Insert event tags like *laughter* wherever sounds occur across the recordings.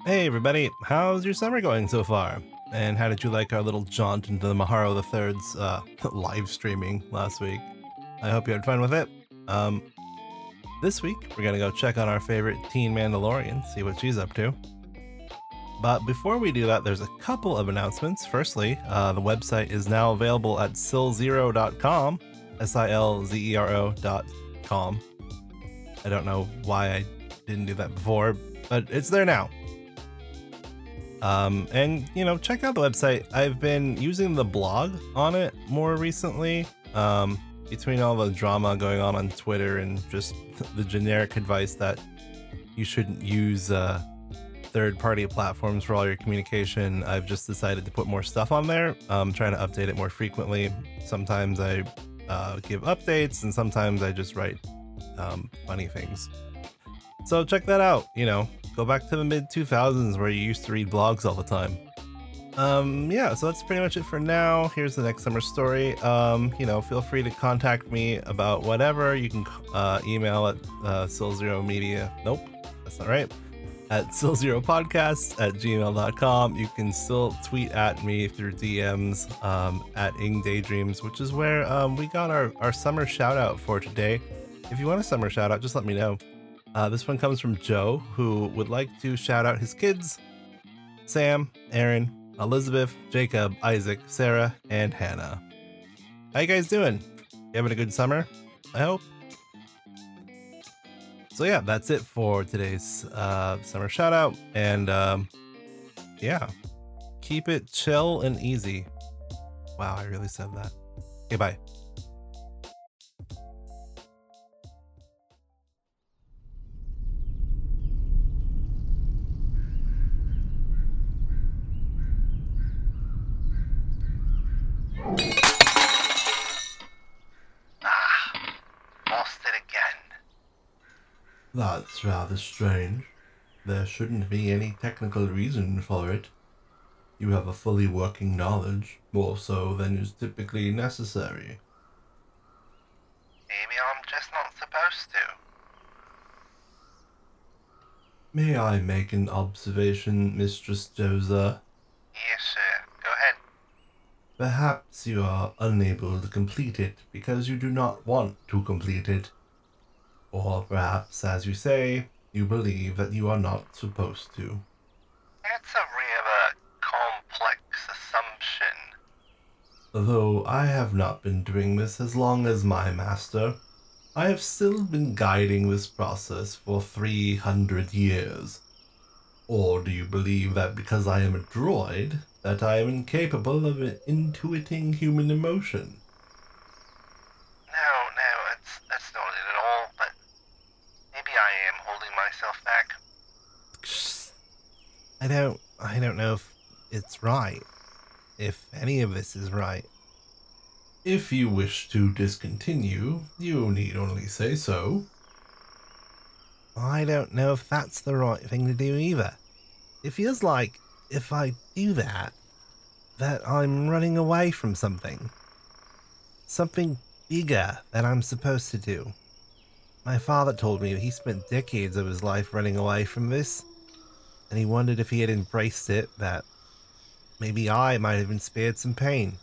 Hey everybody, how's your summer going so far? And how did you like our little jaunt into the Maharo the Third's uh, *laughs* live streaming last week? I hope you had fun with it. Um, this week we're gonna go check on our favorite teen Mandalorian, see what she's up to. But before we do that, there's a couple of announcements. Firstly, uh, the website is now available at silzero.com, S-I-L-Z-E-R-O.com. I don't know why I didn't do that before, but it's there now. Um, and you know, check out the website. I've been using the blog on it more recently. Um, between all the drama going on on Twitter and just *laughs* the generic advice that you shouldn't use uh, third-party platforms for all your communication, I've just decided to put more stuff on there. I'm trying to update it more frequently. Sometimes I uh, give updates, and sometimes I just write um, funny things. So check that out. You know, go back to the mid 2000s where you used to read blogs all the time. Um, yeah, so that's pretty much it for now. Here's the next summer story. Um, you know, feel free to contact me about whatever. You can uh, email at uh, Zero Media. Nope, that's not right. At Zero Podcasts at gmail.com. You can still tweet at me through DMs um, at Ing Daydreams, which is where um, we got our, our summer shout out for today. If you want a summer shout out, just let me know. Uh, this one comes from Joe, who would like to shout out his kids Sam, Aaron, Elizabeth, Jacob, Isaac, Sarah, and Hannah. How you guys doing? You having a good summer? I hope. So yeah, that's it for today's uh, summer shout out, and um, yeah, keep it chill and easy. Wow, I really said that. Okay, bye. That's rather strange. There shouldn't be any technical reason for it. You have a fully working knowledge, more so than is typically necessary. Maybe I'm just not supposed to. May I make an observation, Mistress Joza? Yes, sir. Go ahead. Perhaps you are unable to complete it because you do not want to complete it. Or perhaps, as you say, you believe that you are not supposed to. That's a rather uh, complex assumption. Though I have not been doing this as long as my master, I have still been guiding this process for 300 years. Or do you believe that because I am a droid, that I am incapable of intuiting human emotion? No, no, that's, that's not it at all, but maybe I am holding myself back. I don't I don't know if it's right. If any of this is right. If you wish to discontinue, you need only say so. I don't know if that's the right thing to do either. It feels like if I do that, that I'm running away from something. Something bigger that I'm supposed to do. My father told me he spent decades of his life running away from this, and he wondered if he had embraced it, that maybe I might have been spared some pain.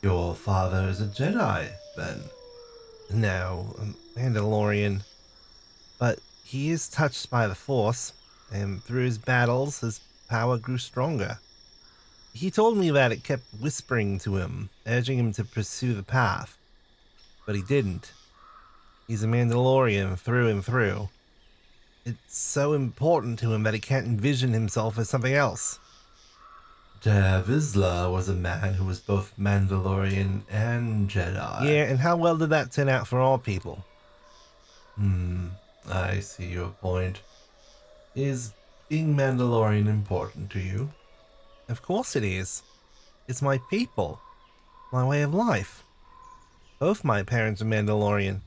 Your father is a Jedi, then? No, a Mandalorian. But he is touched by the Force, and through his battles, his power grew stronger. He told me that it kept whispering to him, urging him to pursue the path. But he didn't. He's a Mandalorian through and through. It's so important to him that he can't envision himself as something else. Tarre Vizsla was a man who was both Mandalorian and Jedi. Yeah, and how well did that turn out for all people? Hmm, I see your point. Is being Mandalorian important to you? Of course it is. It's my people, my way of life. Both my parents are Mandalorian.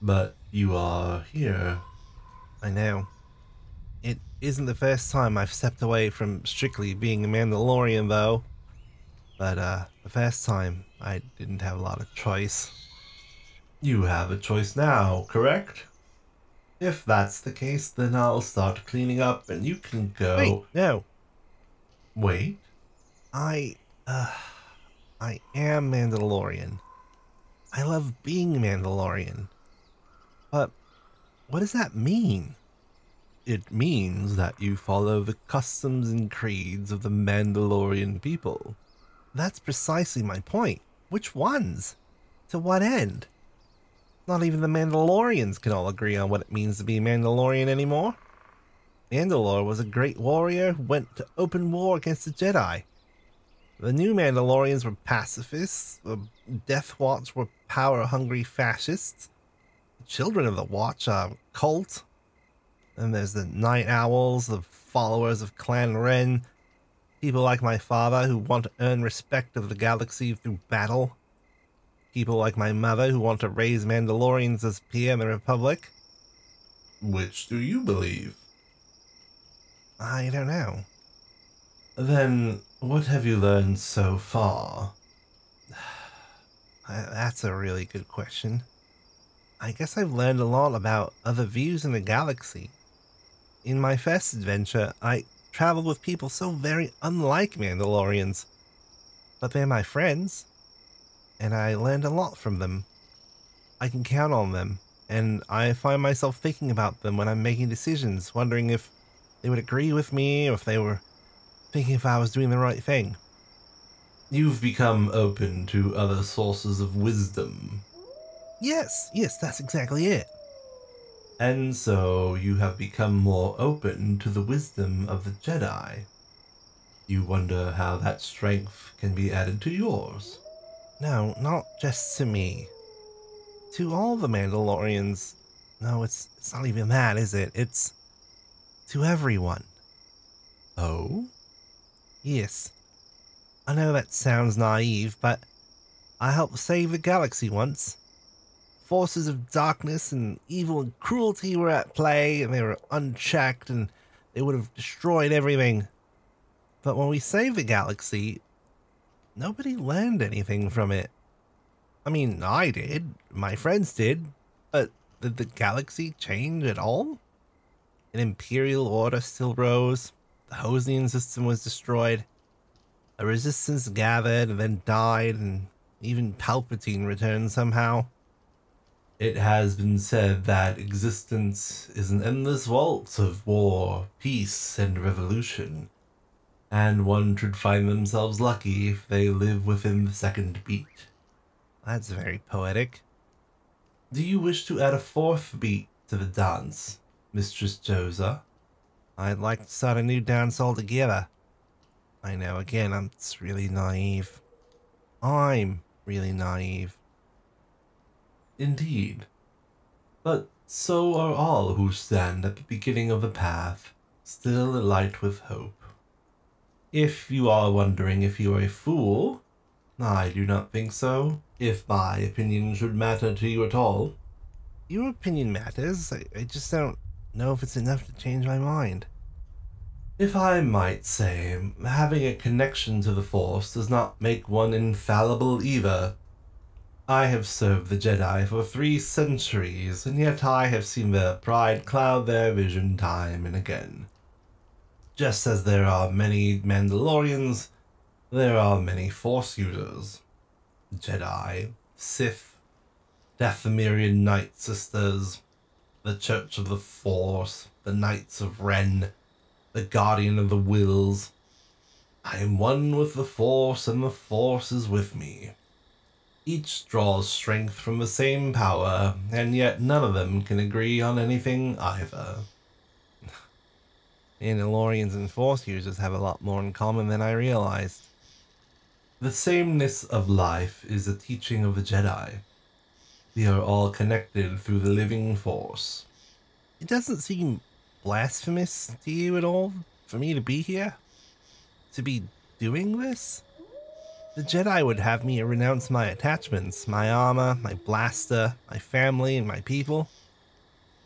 But you are here. I know. It isn't the first time I've stepped away from strictly being a Mandalorian, though. But, uh, the first time, I didn't have a lot of choice. You have a choice now, correct? If that's the case, then I'll start cleaning up and you can go. Wait, no. Wait? I, uh, I am Mandalorian. I love being Mandalorian. But what does that mean? It means that you follow the customs and creeds of the Mandalorian people. That's precisely my point. Which ones? To what end? Not even the Mandalorians can all agree on what it means to be a Mandalorian anymore. Mandalore was a great warrior who went to open war against the Jedi. The new Mandalorians were pacifists, the Death Watch were power hungry fascists, Children of the Watch are cult, and there's the Nite Owls, the followers of Clan Wren, people like my father who want to earn respect of the galaxy through battle, people like my mother who want to raise Mandalorians as peer in the Republic. Which do you believe? I don't know. Then, what have you learned so far? *sighs* Uh, That's a really good question. I guess I've learned a lot about other views in the galaxy. In my first adventure, I traveled with people so very unlike Mandalorians. But they're my friends, and I learned a lot from them. I can count on them, and I find myself thinking about them when I'm making decisions, wondering if they would agree with me or if they were thinking if I was doing the right thing. You've become open to other sources of wisdom, Yes, yes, that's exactly it. and so you have become more open to the wisdom of the Jedi. You wonder how that strength can be added to yours. No, not just to me. To all the Mandalorians. No, it's it's not even that, is it? It's to everyone. Oh? Yes. I know that sounds naive, but I helped save the galaxy once. Forces of darkness and evil and cruelty were at play, and they were unchecked, and they would have destroyed everything. But when we saved the galaxy, nobody learned anything from it. I mean, I did, my friends did, but did the galaxy change at all? An imperial order still rose, the Hosnian system was destroyed, a resistance gathered and then died, and even Palpatine returned somehow. It has been said that existence is an endless waltz of war, peace, and revolution, and one should find themselves lucky if they live within the second beat. That's very poetic. Do you wish to add a fourth beat to the dance, Mistress Josa? I'd like to start a new dance altogether. I know, again, I'm really naive. I'm really naive. Indeed. But so are all who stand at the beginning of the path, still alight with hope. If you are wondering if you are a fool, I do not think so, if my opinion should matter to you at all. Your opinion matters. I, I just don't know if it's enough to change my mind. If I might say, having a connection to the Force does not make one infallible either. I have served the Jedi for three centuries, and yet I have seen their pride cloud their vision time and again. Just as there are many Mandalorians, there are many Force users. Jedi, Sith, Dathomirian Night Sisters, the Church of the Force, the Knights of Ren, the Guardian of the Whills. I am one with the Force, and the Force is with me. Each draws strength from the same power, and yet none of them can agree on anything either. *laughs* Mandalorians and Force users have a lot more in common than I realized. The sameness of life is a teaching of the Jedi. We are all connected through the living Force. It doesn't seem blasphemous to you at all for me to be here? To be doing this? The Jedi would have me renounce my attachments, my armor, my blaster, my family, and my people.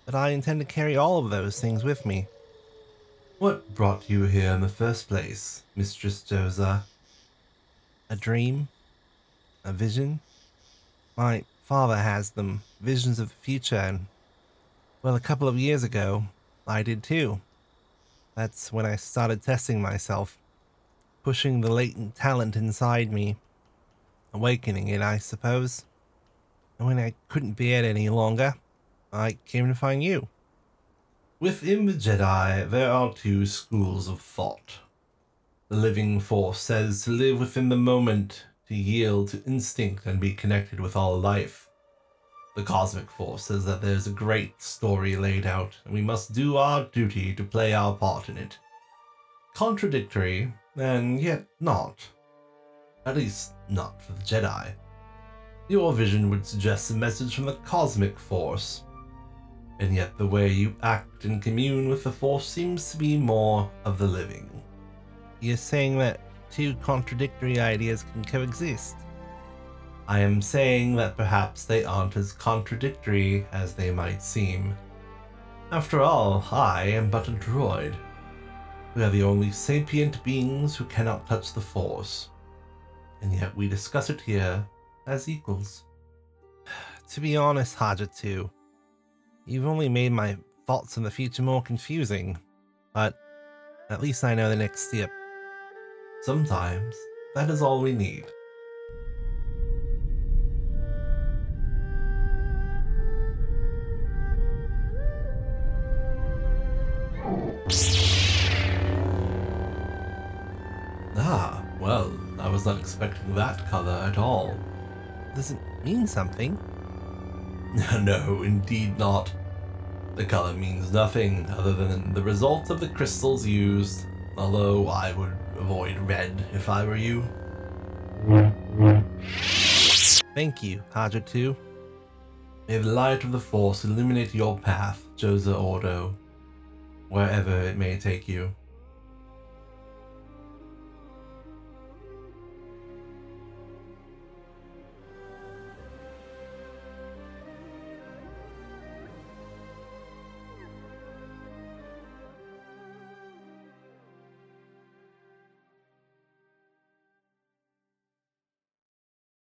But I intend to carry all of those things with me. What brought you here in the first place, Mistress Doza? A dream? A vision? My father has them, visions of the future, and Well, a couple of years ago, I did too. That's when I started testing myself, pushing the latent talent inside me, awakening it, I suppose. And when I couldn't bear it any longer, I came to find you. Within the Jedi, there are two schools of thought. The living force says to live within the moment, to yield to instinct and be connected with all life. The cosmic force says that there's a great story laid out, and we must do our duty to play our part in it. Contradictory, and yet not. At least, not for the Jedi. Your vision would suggest a message from the cosmic force, and yet the way you act and commune with the Force seems to be more of the living. You're saying that two contradictory ideas can coexist? I am saying that perhaps they aren't as contradictory as they might seem. After all, I am but a droid. We are the only sapient beings who cannot touch the Force, and yet we discuss it here as equals. *sighs* To be honest, Haja 2, you've only made my thoughts in the future more confusing, but at least I know the next step. Sometimes that is all we need. Was not expecting that color at all. Does it mean something? *laughs* no, indeed not. The color means nothing other than the result of the crystals used, although I would avoid red if I were you. Thank you, Haja 2. May the light of the Force illuminate your path, Josa Ordo, wherever it may take you.